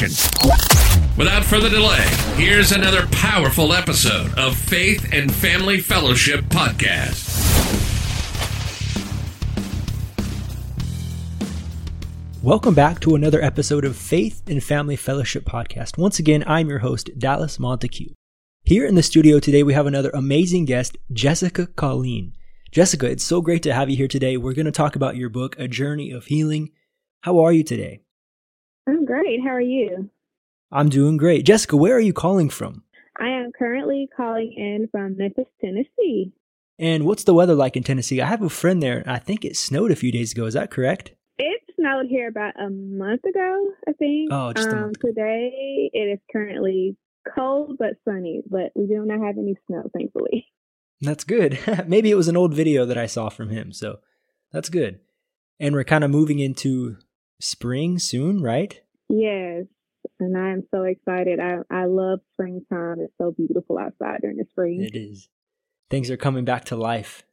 Without further delay, here's another powerful episode of Faith and Family Fellowship Podcast. Welcome back to another episode of Faith and Family Fellowship Podcast. Once again, I'm your host, Dallas Montague. Here in the studio today, we have another amazing guest, Jessica Colleen. Jessica, it's so great to have you here today. We're going to talk about your book, A Journey of Healing. How are you today? I'm great. How are you? I'm doing great. Jessica, where are you calling from? I am currently calling in from Memphis, Tennessee. And what's the weather like in Tennessee? I have a friend there. I think it snowed a few days ago. Is that correct? It snowed here about a month ago, I think. Oh, just a month. Um, today it is currently cold but sunny, but we do not have any snow, thankfully. That's good. Maybe it was an old video that I saw from him, so that's good. And we're kind of moving into spring soon, right? Yes. And I am so excited. I, I love springtime. It's so beautiful outside during the spring. It is. Things are coming back to life.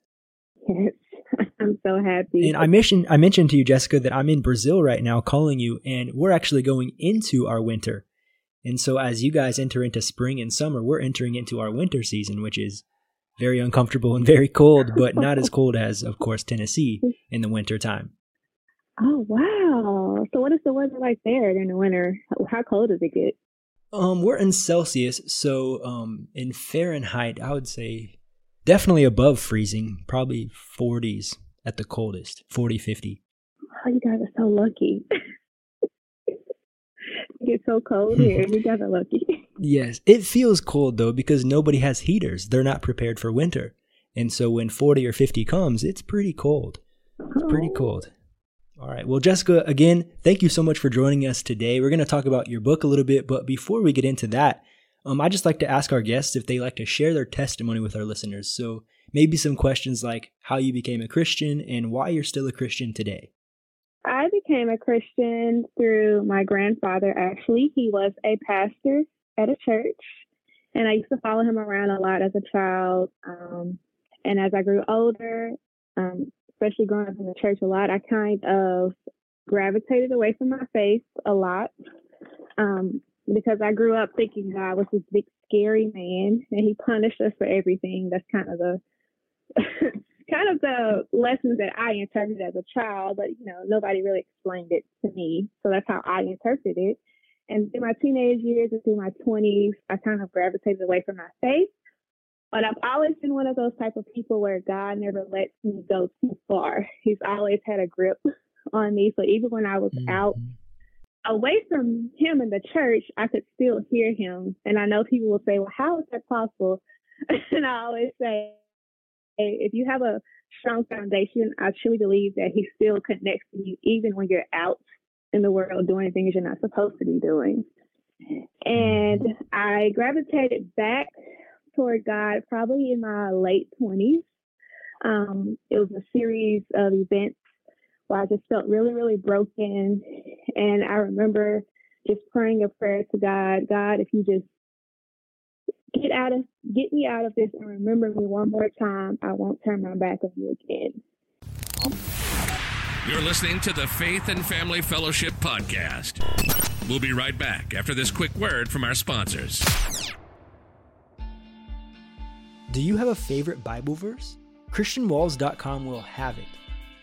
Yes. I'm so happy. And I mentioned I mentioned to you, Jessica, that I'm in Brazil right now calling you, and we're actually going into our winter. And so as you guys enter into spring and summer, we're entering into our winter season, which is very uncomfortable and very cold, but not as cold as, of course, Tennessee in the winter time. Oh wow! So what is the weather like there during the winter? How cold does it get? Um, we're in Celsius, so um, in Fahrenheit, I would say definitely above freezing, probably 40s at the coldest, 40, 50. Oh, you guys are so lucky. it gets so cold here. you guys are lucky. yes, it feels cold though because nobody has heaters. They're not prepared for winter, and so when 40 or 50 comes, it's pretty cold. It's pretty oh. cold. All right. Well, Jessica, again, thank you so much for joining us today. We're going to talk about your book a little bit, but before we get into that, um, I just like to ask our guests if they like to share their testimony with our listeners. So maybe some questions like how you became a Christian and why you're still a Christian today. I became a Christian through my grandfather, actually. He was a pastor at a church, and I used to follow him around a lot as a child. Um, and as I grew older, um, especially growing up in the church a lot, I kind of gravitated away from my faith a lot um, because I grew up thinking God was this big scary man and He punished us for everything. That's kind of the kind of the lessons that I interpreted as a child, but you know nobody really explained it to me, so that's how I interpreted it. And through my teenage years and through my 20s, I kind of gravitated away from my faith but I've always been one of those type of people where God never lets me go too far. He's always had a grip on me. So even when I was mm-hmm. out away from him in the church, I could still hear him. And I know people will say, well, how is that possible? and I always say, hey, if you have a strong foundation, I truly believe that he still connects to you even when you're out in the world doing things you're not supposed to be doing. And mm-hmm. I gravitated back toward God probably in my late 20s. Um, it was a series of events where I just felt really, really broken. And I remember just praying a prayer to God God, if you just get out of get me out of this and remember me one more time, I won't turn my back on you again. You're listening to the Faith and Family Fellowship Podcast. We'll be right back after this quick word from our sponsors. Do you have a favorite Bible verse? ChristianWalls.com will have it.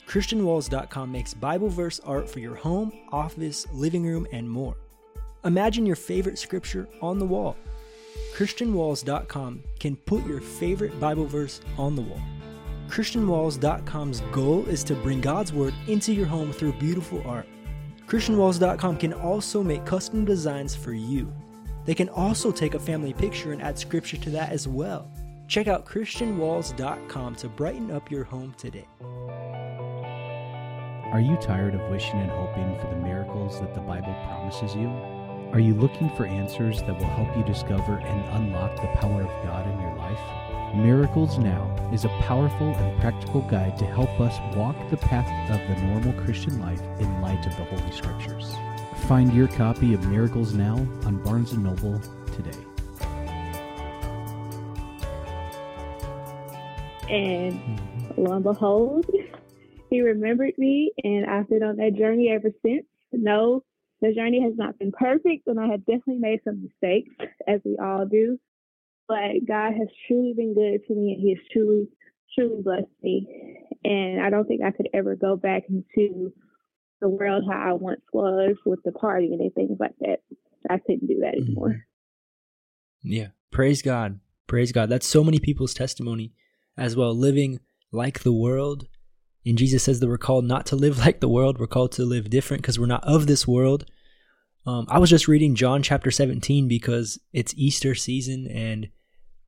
ChristianWalls.com makes Bible verse art for your home, office, living room, and more. Imagine your favorite scripture on the wall. ChristianWalls.com can put your favorite Bible verse on the wall. ChristianWalls.com's goal is to bring God's Word into your home through beautiful art. ChristianWalls.com can also make custom designs for you. They can also take a family picture and add scripture to that as well. Check out ChristianWalls.com to brighten up your home today. Are you tired of wishing and hoping for the miracles that the Bible promises you? Are you looking for answers that will help you discover and unlock the power of God in your life? Miracles Now is a powerful and practical guide to help us walk the path of the normal Christian life in light of the Holy Scriptures. Find your copy of Miracles Now on Barnes & Noble today. And lo and behold, he remembered me, and I've been on that journey ever since. No, the journey has not been perfect, and I have definitely made some mistakes, as we all do. But God has truly been good to me, and He has truly, truly blessed me. And I don't think I could ever go back into the world how I once was with the party and things like that. I couldn't do that anymore. Mm-hmm. Yeah. Praise God. Praise God. That's so many people's testimony as well, living like the world. And Jesus says that we're called not to live like the world, we're called to live different because we're not of this world. Um, I was just reading John chapter 17 because it's Easter season. And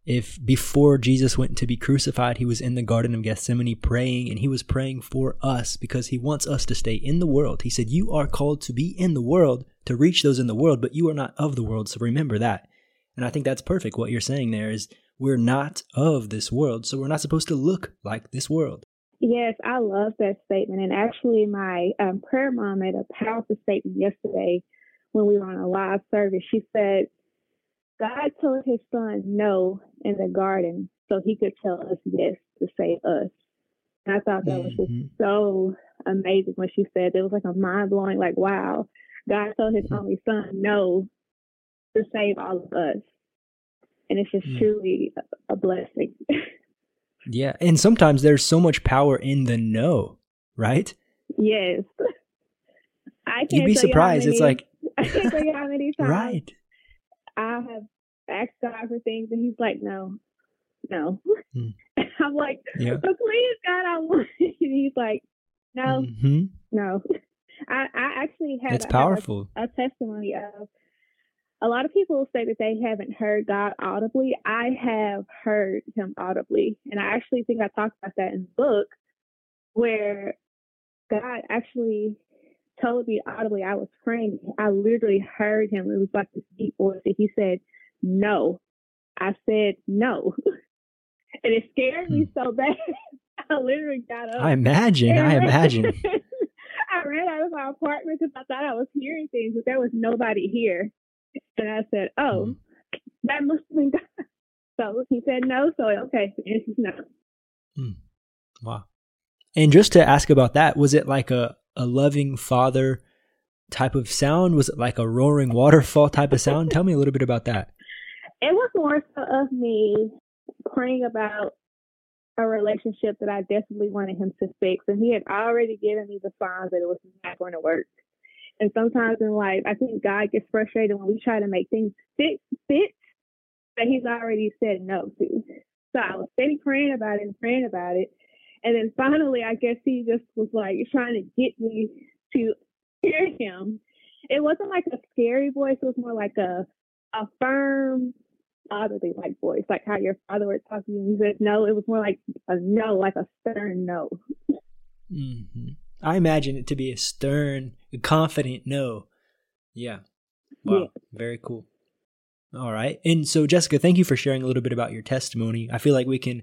if before Jesus went to be crucified, he was in the Garden of Gethsemane praying, and he was praying for us because he wants us to stay in the world. He said, You are called to be in the world, to reach those in the world, but you are not of the world. So remember that. And I think that's perfect. What you're saying there is we're not of this world, so we're not supposed to look like this world. Yes, I love that statement. And actually, my um, prayer mom made a powerful statement yesterday when we were on a live service. She said, God told his son no in the garden so he could tell us yes to save us. And I thought that was just mm-hmm. so amazing when she said it was like a mind blowing, like, wow, God told his mm-hmm. only son no to save all of us. And it's just mm. truly a blessing. yeah. And sometimes there's so much power in the no, right? Yes. I can't You'd be surprised. Many, it's like, I can't tell you how many times right. I have asked God for things and he's like, no, no. Mm. I'm like, yeah. but please, God, I want it. And he's like, no, mm-hmm. no. I, I actually have, it's powerful. a, a testimony of a lot of people say that they haven't heard God audibly. I have heard him audibly. And I actually think I talked about that in the book where God actually told me audibly I was praying. I literally heard him. It was like this deep voice. And he said, No. I said no. and it scared me hmm. so bad. I literally got up. I imagine. I imagine. I ran out of my apartment because I thought I was hearing things, but there was nobody here. And I said, Oh, mm. that must have been God. So he said no. So, okay, and he's no. Mm. Wow. And just to ask about that, was it like a, a loving father type of sound? Was it like a roaring waterfall type of sound? Tell me a little bit about that. It was more so of me praying about a relationship that I desperately wanted him to fix. And he had already given me the signs that it was not going to work. And sometimes in life, I think God gets frustrated when we try to make things fit, fit that He's already said no to. So I was steady praying about it and praying about it. And then finally, I guess He just was like trying to get me to hear Him. It wasn't like a scary voice, it was more like a, a firm, fatherly like voice, like how your father would talk to you and you said no. It was more like a no, like a stern no. Mm-hmm. I imagine it to be a stern, confident no. Yeah. Wow. Yeah. Very cool. All right. And so, Jessica, thank you for sharing a little bit about your testimony. I feel like we can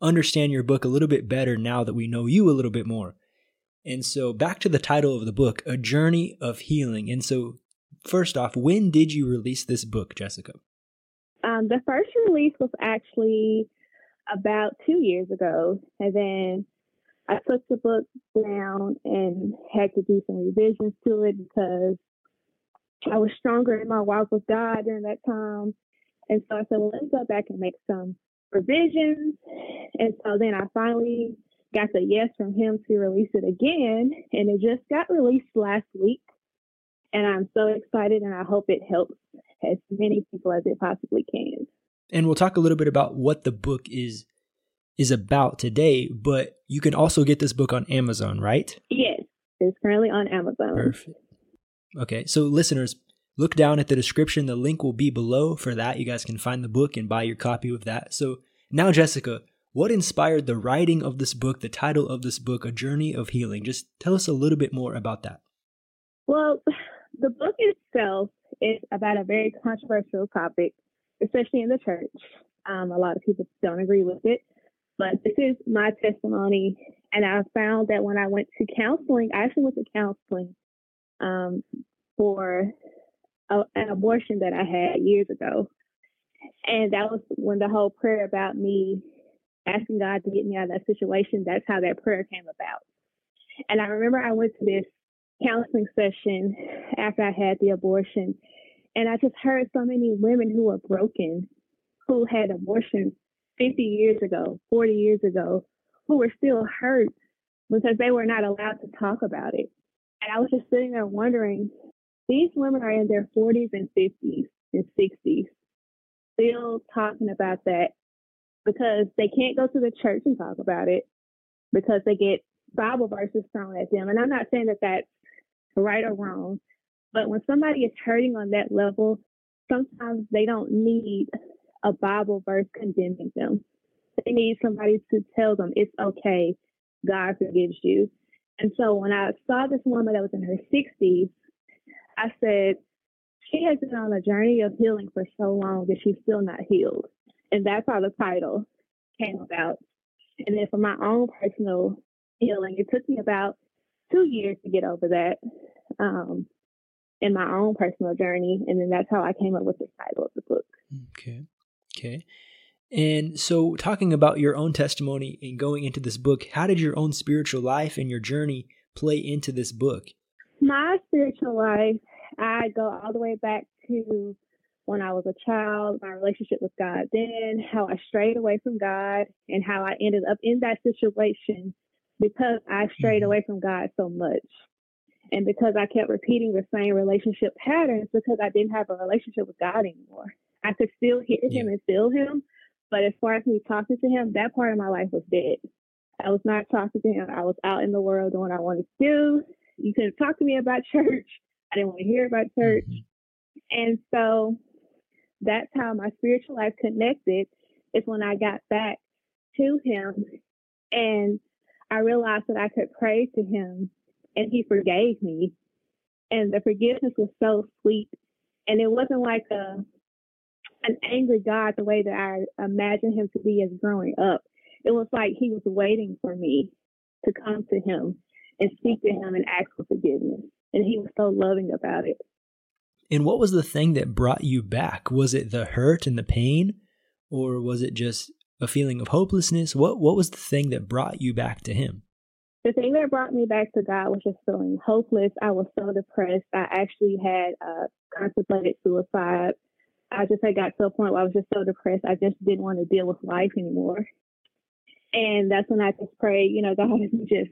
understand your book a little bit better now that we know you a little bit more. And so, back to the title of the book, A Journey of Healing. And so, first off, when did you release this book, Jessica? Um, the first release was actually about two years ago. And then I took the book down and had to do some revisions to it because I was stronger in my walk with God during that time. And so I said, well, let me go back and make some revisions. And so then I finally got the yes from him to release it again. And it just got released last week. And I'm so excited and I hope it helps as many people as it possibly can. And we'll talk a little bit about what the book is is about today, but you can also get this book on Amazon, right? Yes, it's currently on Amazon. Perfect. Okay, so listeners, look down at the description. The link will be below for that. You guys can find the book and buy your copy of that. So Now, Jessica, what inspired the writing of this book, the title of this book, A Journey of Healing? Just tell us a little bit more about that. Well, the book itself is about a very controversial topic, especially in the church. Um, a lot of people don't agree with it, but this is my testimony. And I found that when I went to counseling, I actually went to counseling um, for a, an abortion that I had years ago. And that was when the whole prayer about me asking God to get me out of that situation, that's how that prayer came about. And I remember I went to this counseling session after I had the abortion, and I just heard so many women who were broken, who had abortions 50 years ago, 40 years ago, who were still hurt because they were not allowed to talk about it. And I was just sitting there wondering, these women are in their 40s and 50s and 60s, still talking about that because they can't go to the church and talk about it because they get Bible verses thrown at them. And I'm not saying that that's right or wrong, but when somebody is hurting on that level, sometimes they don't need a Bible verse condemning them. They need somebody to tell them it's okay, God forgives you. And so when I saw this woman that was in her 60s, I said, she has been on a journey of healing for so long that she's still not healed. And that's how the title came about. And then for my own personal healing, it took me about two years to get over that um, in my own personal journey. And then that's how I came up with the title of the book. Okay. Okay. And so, talking about your own testimony and going into this book, how did your own spiritual life and your journey play into this book? My spiritual life, I go all the way back to when I was a child, my relationship with God, then how I strayed away from God, and how I ended up in that situation because I strayed mm-hmm. away from God so much. And because I kept repeating the same relationship patterns because I didn't have a relationship with God anymore. I could still hear him and feel him, but as far as me talking to him, that part of my life was dead. I was not talking to him. I was out in the world doing what I wanted to do. You couldn't talk to me about church. I didn't want to hear about church. Mm-hmm. And so that's how my spiritual life connected is when I got back to him and I realized that I could pray to him and he forgave me. And the forgiveness was so sweet. And it wasn't like a an angry God the way that I imagined him to be as growing up. It was like he was waiting for me to come to him and speak to him and ask for forgiveness. And he was so loving about it. And what was the thing that brought you back? Was it the hurt and the pain, or was it just a feeling of hopelessness? What What was the thing that brought you back to Him? The thing that brought me back to God was just feeling hopeless. I was so depressed. I actually had uh, contemplated suicide. I just had got to a point where I was just so depressed. I just didn't want to deal with life anymore. And that's when I just prayed, you know, God, just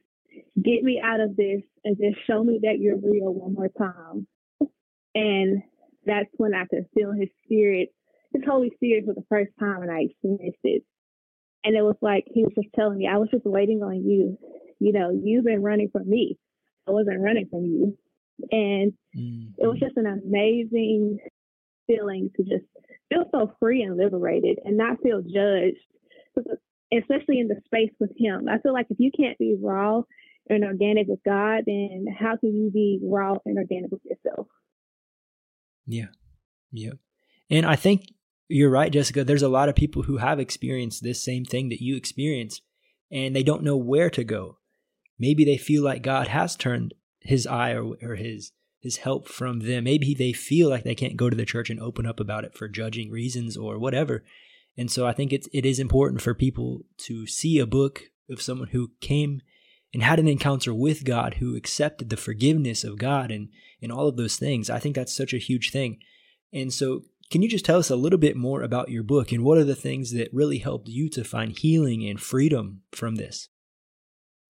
get me out of this and just show me that you're real one more time. And that's when I could feel his spirit, his Holy Spirit for the first time and I experienced it. And it was like he was just telling me, I was just waiting on you. You know, you've been running from me. I wasn't running from you. And mm-hmm. it was just an amazing feeling to just feel so free and liberated and not feel judged, especially in the space with him. I feel like if you can't be raw and organic with God, then how can you be raw and organic with yourself? Yeah. Yeah. And I think you're right, Jessica. There's a lot of people who have experienced this same thing that you experienced and they don't know where to go. Maybe they feel like God has turned his eye or, or his his help from them. Maybe they feel like they can't go to the church and open up about it for judging reasons or whatever. And so I think it's it is important for people to see a book of someone who came and had an encounter with God, who accepted the forgiveness of God and and all of those things. I think that's such a huge thing. And so, can you just tell us a little bit more about your book and what are the things that really helped you to find healing and freedom from this?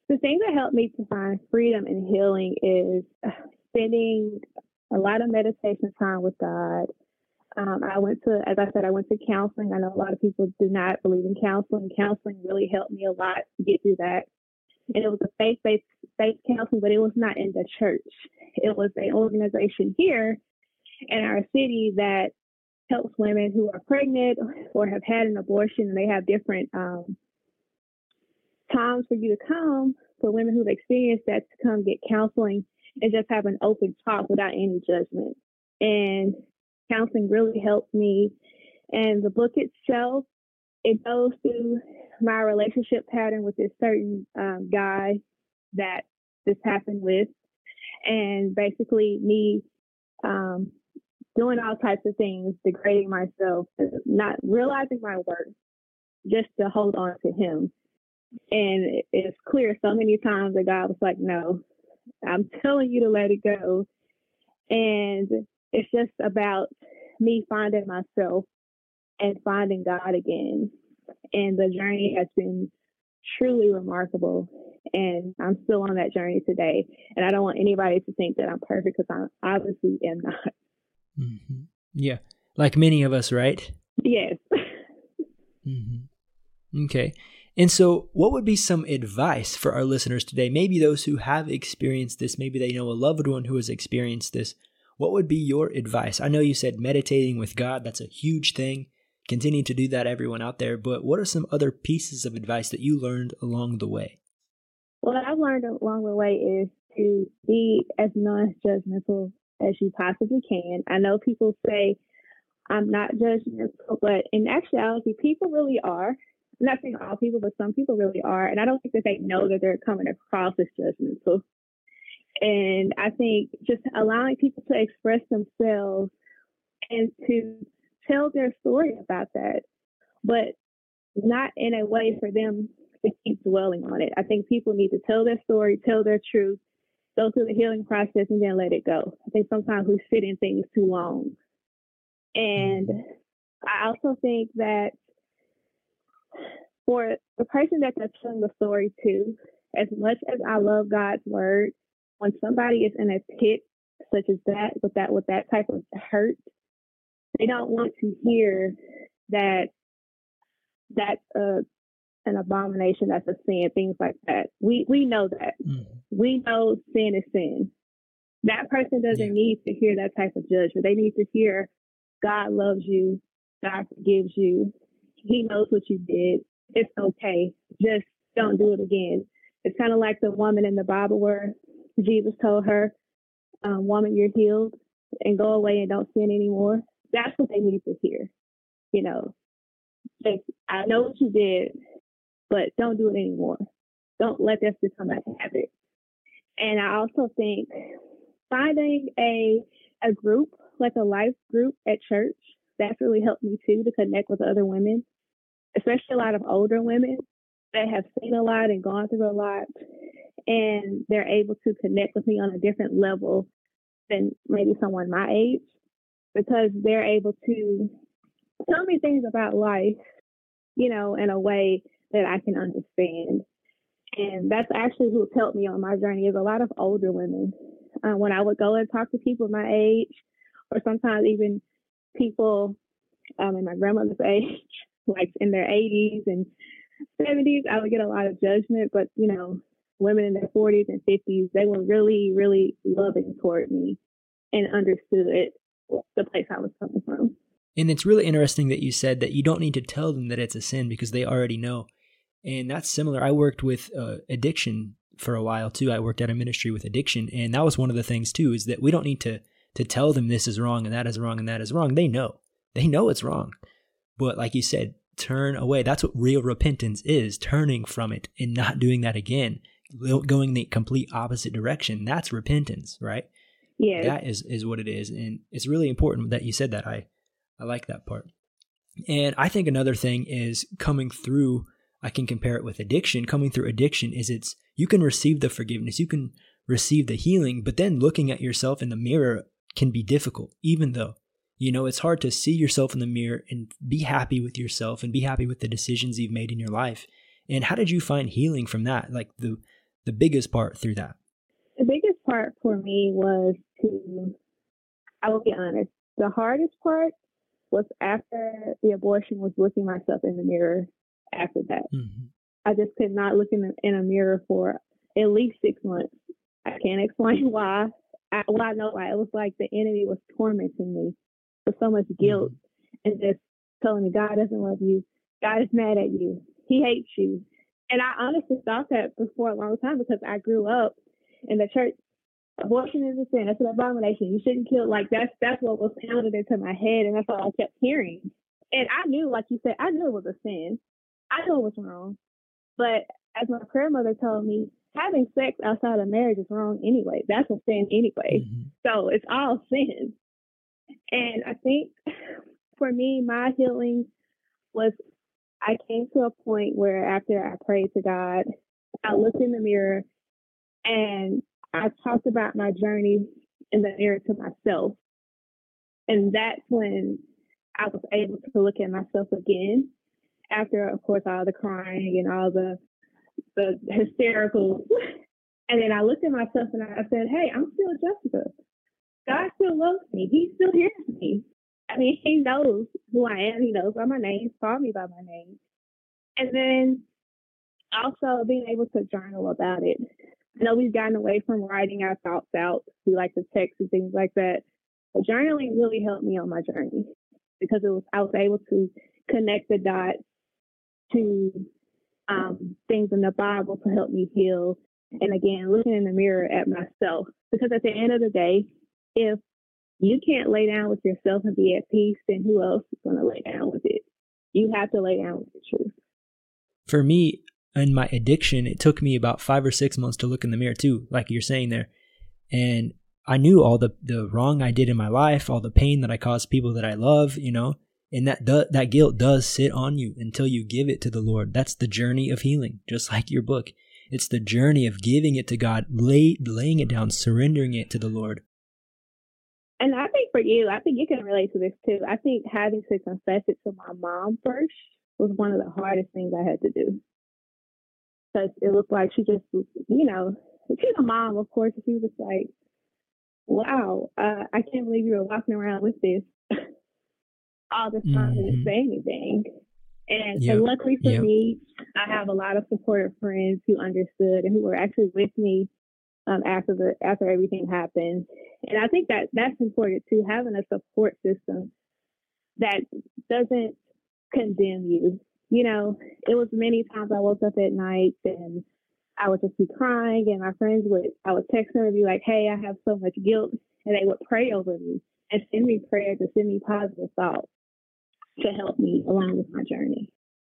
The thing that helped me to find freedom and healing is spending a lot of meditation time with God. Um, I went to, as I said, I went to counseling. I know a lot of people do not believe in counseling. Counseling really helped me a lot to get through that and it was a faith-based faith counseling, but it was not in the church. It was an organization here in our city that helps women who are pregnant or have had an abortion and they have different um, times for you to come for women who've experienced that to come get counseling and just have an open talk without any judgment. And counseling really helped me. And the book itself, it goes through my relationship pattern with this certain um, guy that this happened with, and basically me um, doing all types of things, degrading myself, not realizing my worth, just to hold on to him. And it's clear so many times that God was like, no, I'm telling you to let it go. And it's just about me finding myself and finding God again. And the journey has been truly remarkable. And I'm still on that journey today. And I don't want anybody to think that I'm perfect because I obviously am not. Mm-hmm. Yeah. Like many of us, right? Yes. mm-hmm. Okay. And so, what would be some advice for our listeners today? Maybe those who have experienced this, maybe they know a loved one who has experienced this. What would be your advice? I know you said meditating with God, that's a huge thing. Continue to do that, everyone out there. But what are some other pieces of advice that you learned along the way? What I've learned along the way is to be as non judgmental as you possibly can. I know people say I'm not judgmental, but in actuality, people really are. I'm not saying all people, but some people really are. And I don't think that they know that they're coming across as judgmental. And I think just allowing people to express themselves and to tell their story about that, but not in a way for them to keep dwelling on it. I think people need to tell their story, tell their truth, go through the healing process, and then let it go. I think sometimes we sit in things too long. And mm-hmm. I also think that for the person that they're telling the story to, as much as I love God's word, when somebody is in a pit such as that, with that with that type of hurt, they don't want to hear that that's a an abomination, that's a sin, things like that. We we know that. Mm-hmm. We know sin is sin. That person doesn't yeah. need to hear that type of judgment. They need to hear God loves you, God forgives you, He knows what you did, it's okay. Just don't do it again. It's kind of like the woman in the Bible where Jesus told her, um, Woman, you're healed and go away and don't sin anymore. That's what they need to hear. You know, like, I know what you did, but don't do it anymore. Don't let this become a habit. And I also think finding a a group like a life group at church that's really helped me too to connect with other women especially a lot of older women that have seen a lot and gone through a lot, and they're able to connect with me on a different level than maybe someone my age because they're able to tell me things about life, you know, in a way that I can understand. And that's actually who's helped me on my journey is a lot of older women. Uh, when I would go and talk to people my age, or sometimes even people um, in my grandmother's age, like in their 80s and 70s, I would get a lot of judgment. But, you know, women in their 40s and 50s, they were really, really loving toward me and understood the place I was coming from. And it's really interesting that you said that you don't need to tell them that it's a sin because they already know. And that's similar. I worked with uh, addiction for a while too. I worked at a ministry with addiction, and that was one of the things too is that we don't need to to tell them this is wrong and that is wrong and that is wrong. They know. They know it's wrong. But like you said, turn away. That's what real repentance is turning from it and not doing that again, going the complete opposite direction. That's repentance, right? Yeah. That is, is what it is. And it's really important that you said that. I, I like that part. And I think another thing is coming through, I can compare it with addiction. Coming through addiction is it's, you can receive the forgiveness, you can receive the healing, but then looking at yourself in the mirror can be difficult, even though you know, it's hard to see yourself in the mirror and be happy with yourself and be happy with the decisions you've made in your life. And how did you find healing from that? Like the the biggest part through that? The biggest part for me was to I will be honest, the hardest part was after the abortion was looking myself in the mirror after that. Mm-hmm. I just could not look in, the, in a mirror for at least six months. I can't explain why. I, well, I know why. It was like the enemy was tormenting me with so much guilt. and just telling me God doesn't love you, God is mad at you, He hates you. And I honestly thought that before a long time because I grew up in the church. Abortion is a sin. That's an abomination. You shouldn't kill. Like that's that's what was pounded into my head, and that's all I kept hearing. And I knew, like you said, I knew it was a sin. I knew it was wrong. But as my prayer mother told me, having sex outside of marriage is wrong anyway. That's a sin anyway. Mm-hmm. So it's all sin. And I think for me, my healing was I came to a point where after I prayed to God, I looked in the mirror and I talked about my journey in the mirror to myself. And that's when I was able to look at myself again after, of course, all the crying and all the the hysterical. and then I looked at myself and I said, "Hey, I'm still Jessica. God still loves me. He still hears me. I mean, He knows who I am. He knows by my name. He's called me by my name. And then also being able to journal about it. I know we've gotten away from writing our thoughts out. We like to text and things like that. But journaling really helped me on my journey because it was I was able to connect the dots to um, things in the Bible to help me heal. And again, looking in the mirror at myself. Because at the end of the day, if you can't lay down with yourself and be at peace, then who else is going to lay down with it? You have to lay down with the truth. For me, in my addiction, it took me about five or six months to look in the mirror too, like you're saying there. And I knew all the, the wrong I did in my life, all the pain that I caused people that I love, you know, and that do, that guilt does sit on you until you give it to the Lord. That's the journey of healing, just like your book. It's the journey of giving it to God, lay, laying it down, surrendering it to the Lord. And I think for you, I think you can relate to this too. I think having to confess it to my mom first was one of the hardest things I had to do. Because it looked like she just, you know, she's a mom, of course, she was like, wow, uh, I can't believe you were walking around with this all the time mm-hmm. and say anything. And, yep. and luckily for yep. me, I have a lot of supportive friends who understood and who were actually with me um, after the after everything happened. And I think that that's important too, having a support system that doesn't condemn you. You know, it was many times I woke up at night and I would just be crying, and my friends would I would text them and be like, "Hey, I have so much guilt," and they would pray over me and send me prayers and send me positive thoughts to help me along with my journey.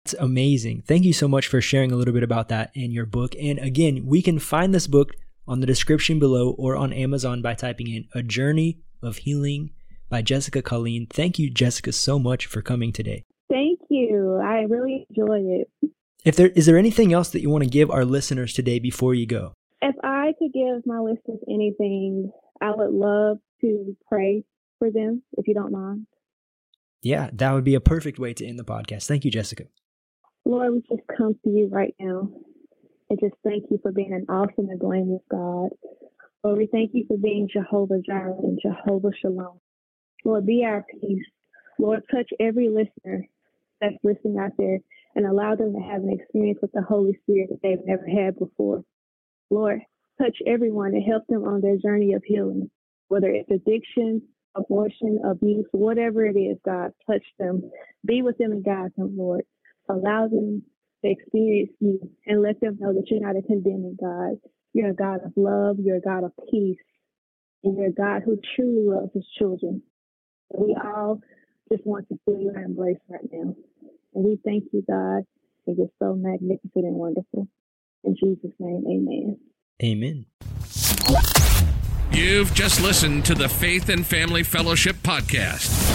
It's amazing. Thank you so much for sharing a little bit about that in your book. And again, we can find this book on the description below or on Amazon by typing in A Journey of Healing by Jessica Colleen. Thank you, Jessica, so much for coming today. Thank you. I really enjoyed it. If there is there anything else that you want to give our listeners today before you go? If I could give my listeners anything, I would love to pray for them, if you don't mind yeah, that would be a perfect way to end the podcast. Thank you, Jessica. Lord, we just come to you right now and just thank you for being an awesome and blameless God. Lord, we thank you for being Jehovah Jireh and Jehovah Shalom. Lord, be our peace. Lord, touch every listener that's listening out there and allow them to have an experience with the Holy Spirit that they've never had before. Lord, touch everyone and help them on their journey of healing, whether it's addiction, abortion, abuse, whatever it is, God, touch them. Be with them and guide them, Lord. Allow them to experience you and let them know that you're not a condemning God. You're a God of love. You're a God of peace. And you're a God who truly loves his children. We all just want to feel your embrace right now. And we thank you, God. And you're so magnificent and wonderful. In Jesus' name, amen. Amen. You've just listened to the Faith and Family Fellowship Podcast